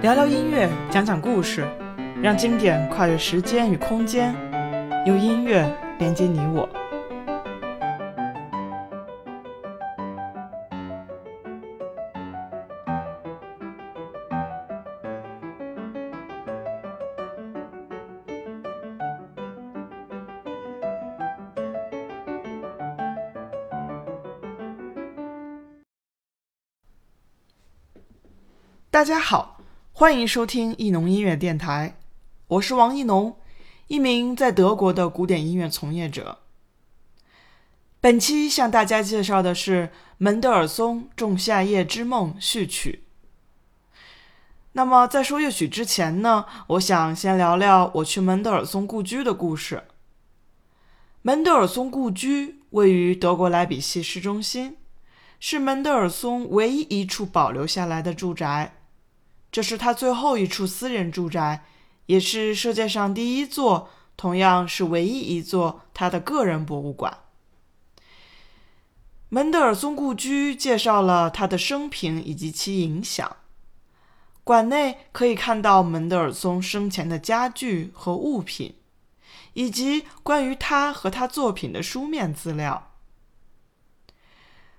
聊聊音乐，讲讲故事，让经典跨越时间与空间，用音乐连接你我。大家好，欢迎收听艺农音乐电台，我是王艺农，一名在德国的古典音乐从业者。本期向大家介绍的是门德尔松《仲夏夜之梦》序曲。那么在说乐曲之前呢，我想先聊聊我去门德尔松故居的故事。门德尔松故居位于德国莱比锡市中心，是门德尔松唯一一处保留下来的住宅。这是他最后一处私人住宅，也是世界上第一座，同样是唯一一座他的个人博物馆。门德尔松故居介绍了他的生平以及其影响。馆内可以看到门德尔松生前的家具和物品，以及关于他和他作品的书面资料。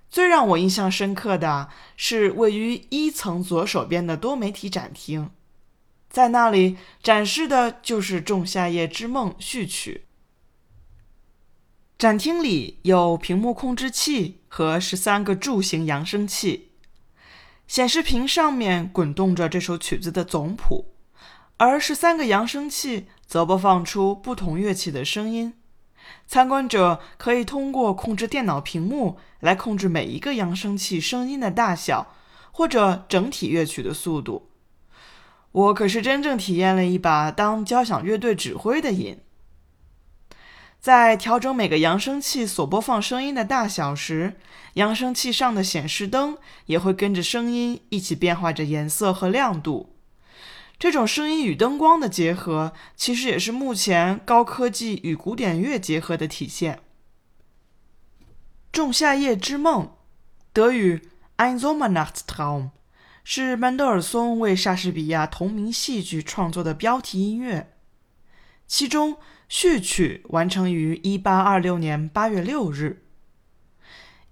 最让我印象深刻的是位于一层左手边的多媒体展厅，在那里展示的就是《仲夏夜之梦》序曲。展厅里有屏幕控制器和十三个柱形扬声器，显示屏上面滚动着这首曲子的总谱，而十三个扬声器则播放出不同乐器的声音。参观者可以通过控制电脑屏幕来控制每一个扬声器声音的大小，或者整体乐曲的速度。我可是真正体验了一把当交响乐队指挥的瘾。在调整每个扬声器所播放声音的大小时，扬声器上的显示灯也会跟着声音一起变化着颜色和亮度。这种声音与灯光的结合，其实也是目前高科技与古典乐结合的体现。《仲夏夜之梦》德语 Ein Sommernachtstraum 是门德尔松为莎士比亚同名戏剧创作的标题音乐，其中序曲完成于1826年8月6日。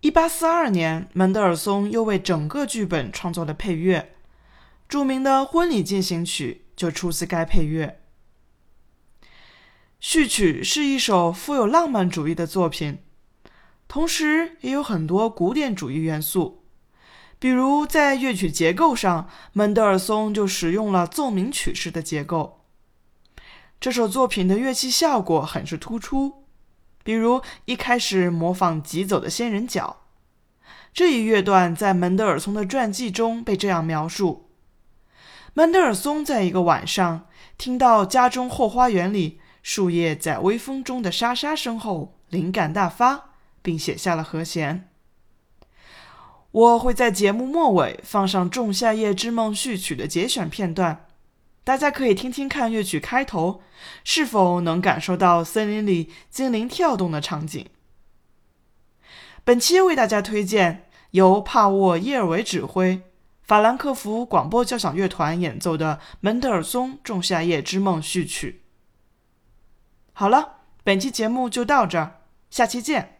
1842年，门德尔松又为整个剧本创作了配乐。著名的婚礼进行曲就出自该配乐。序曲是一首富有浪漫主义的作品，同时也有很多古典主义元素。比如在乐曲结构上，门德尔松就使用了奏鸣曲式的结构。这首作品的乐器效果很是突出，比如一开始模仿疾走的仙人脚。这一乐段在门德尔松的传记中被这样描述。曼德尔松在一个晚上听到家中后花园里树叶在微风中的沙沙声后，灵感大发，并写下了和弦。我会在节目末尾放上《仲夏夜之梦》序曲的节选片段，大家可以听听看乐曲开头是否能感受到森林里精灵跳动的场景。本期为大家推荐由帕沃耶尔维指挥。法兰克福广播交响乐团演奏的门德尔松《仲夏夜之梦》序曲。好了，本期节目就到这儿，下期见。